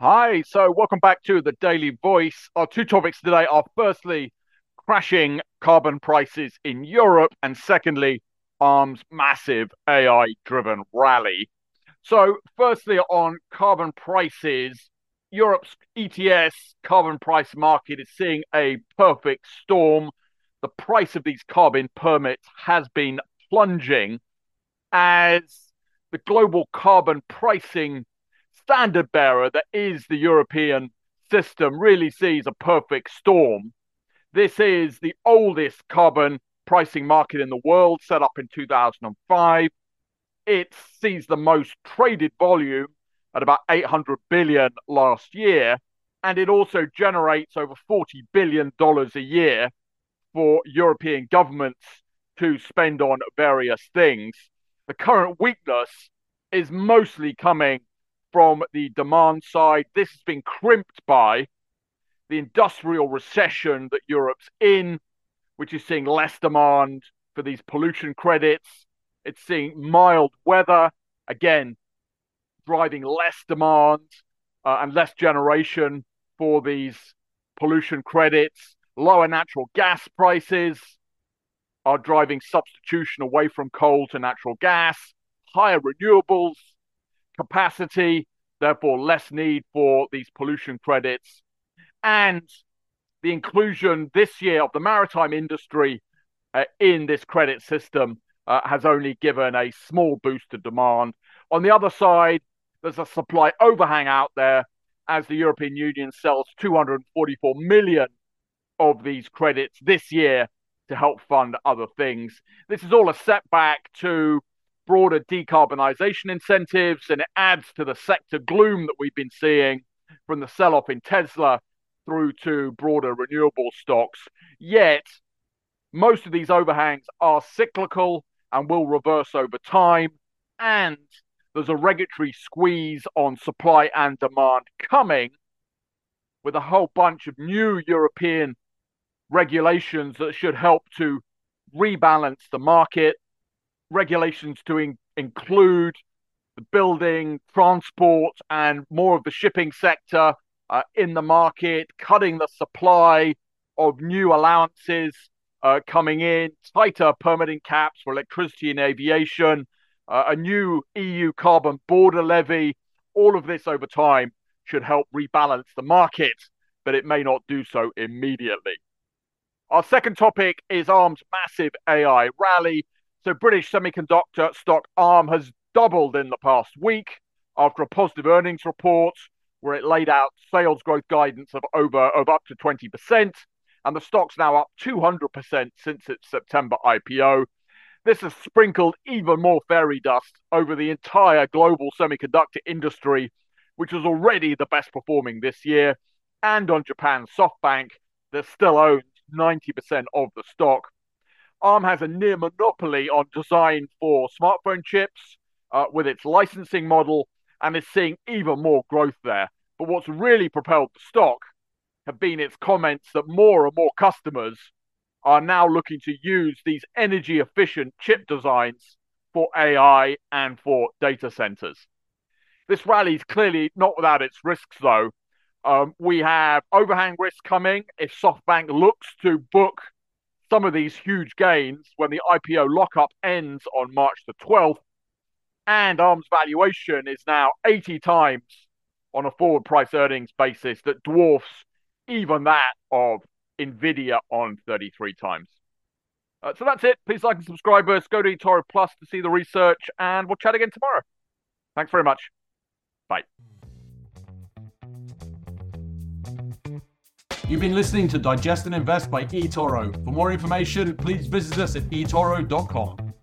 Hi, so welcome back to the Daily Voice. Our two topics today are firstly, crashing carbon prices in Europe, and secondly, ARM's massive AI driven rally. So, firstly, on carbon prices, Europe's ETS carbon price market is seeing a perfect storm. The price of these carbon permits has been plunging as the global carbon pricing standard bearer that is the European system really sees a perfect storm. This is the oldest carbon pricing market in the world, set up in 2005. It sees the most traded volume at about 800 billion last year, and it also generates over 40 billion dollars a year for European governments to spend on various things. The current weakness is mostly coming from the demand side. This has been crimped by the industrial recession that Europe's in, which is seeing less demand for these pollution credits. It's seeing mild weather, again, driving less demand uh, and less generation for these pollution credits. Lower natural gas prices are driving substitution away from coal to natural gas. Higher renewables capacity, therefore less need for these pollution credits, and the inclusion this year of the maritime industry uh, in this credit system uh, has only given a small boost to demand. On the other side, there's a supply overhang out there as the European Union sells 244 million of these credits this year to help fund other things. This is all a setback to broader decarbonisation incentives, and it adds to the sector gloom that we've been seeing from the sell off in Tesla through to broader renewable stocks. Yet, most of these overhangs are cyclical and will reverse over time. And there's a regulatory squeeze on supply and demand coming with a whole bunch of new European regulations that should help to rebalance the market regulations to in- include the building, transport, and more of the shipping sector uh, in the market, cutting the supply of new allowances uh, coming in, tighter permitting caps for electricity and aviation, uh, a new EU carbon border levy. All of this over time should help rebalance the market, but it may not do so immediately. Our second topic is ARM's massive AI rally. So British semiconductor stock ARM has doubled in the past week after a positive earnings report where it laid out sales growth guidance of over of up to 20%, and the stock's now up 200% since its September IPO. This has sprinkled even more fairy dust over the entire global semiconductor industry, which was already the best performing this year, and on Japan's SoftBank that still owns 90% of the stock. ARM has a near monopoly on design for smartphone chips uh, with its licensing model and is seeing even more growth there. But what's really propelled the stock have been its comments that more and more customers are now looking to use these energy efficient chip designs for AI and for data centers. This rally is clearly not without its risks, though. Um, we have overhang risk coming if SoftBank looks to book some of these huge gains when the IPO lockup ends on March the 12th. And ARM's valuation is now 80 times on a forward price earnings basis that dwarfs even that of Nvidia on 33 times. Uh, so that's it. Please like and subscribe us. Go to eToro Plus to see the research, and we'll chat again tomorrow. Thanks very much. Bye. You've been listening to Digest and Invest by eToro. For more information, please visit us at eToro.com.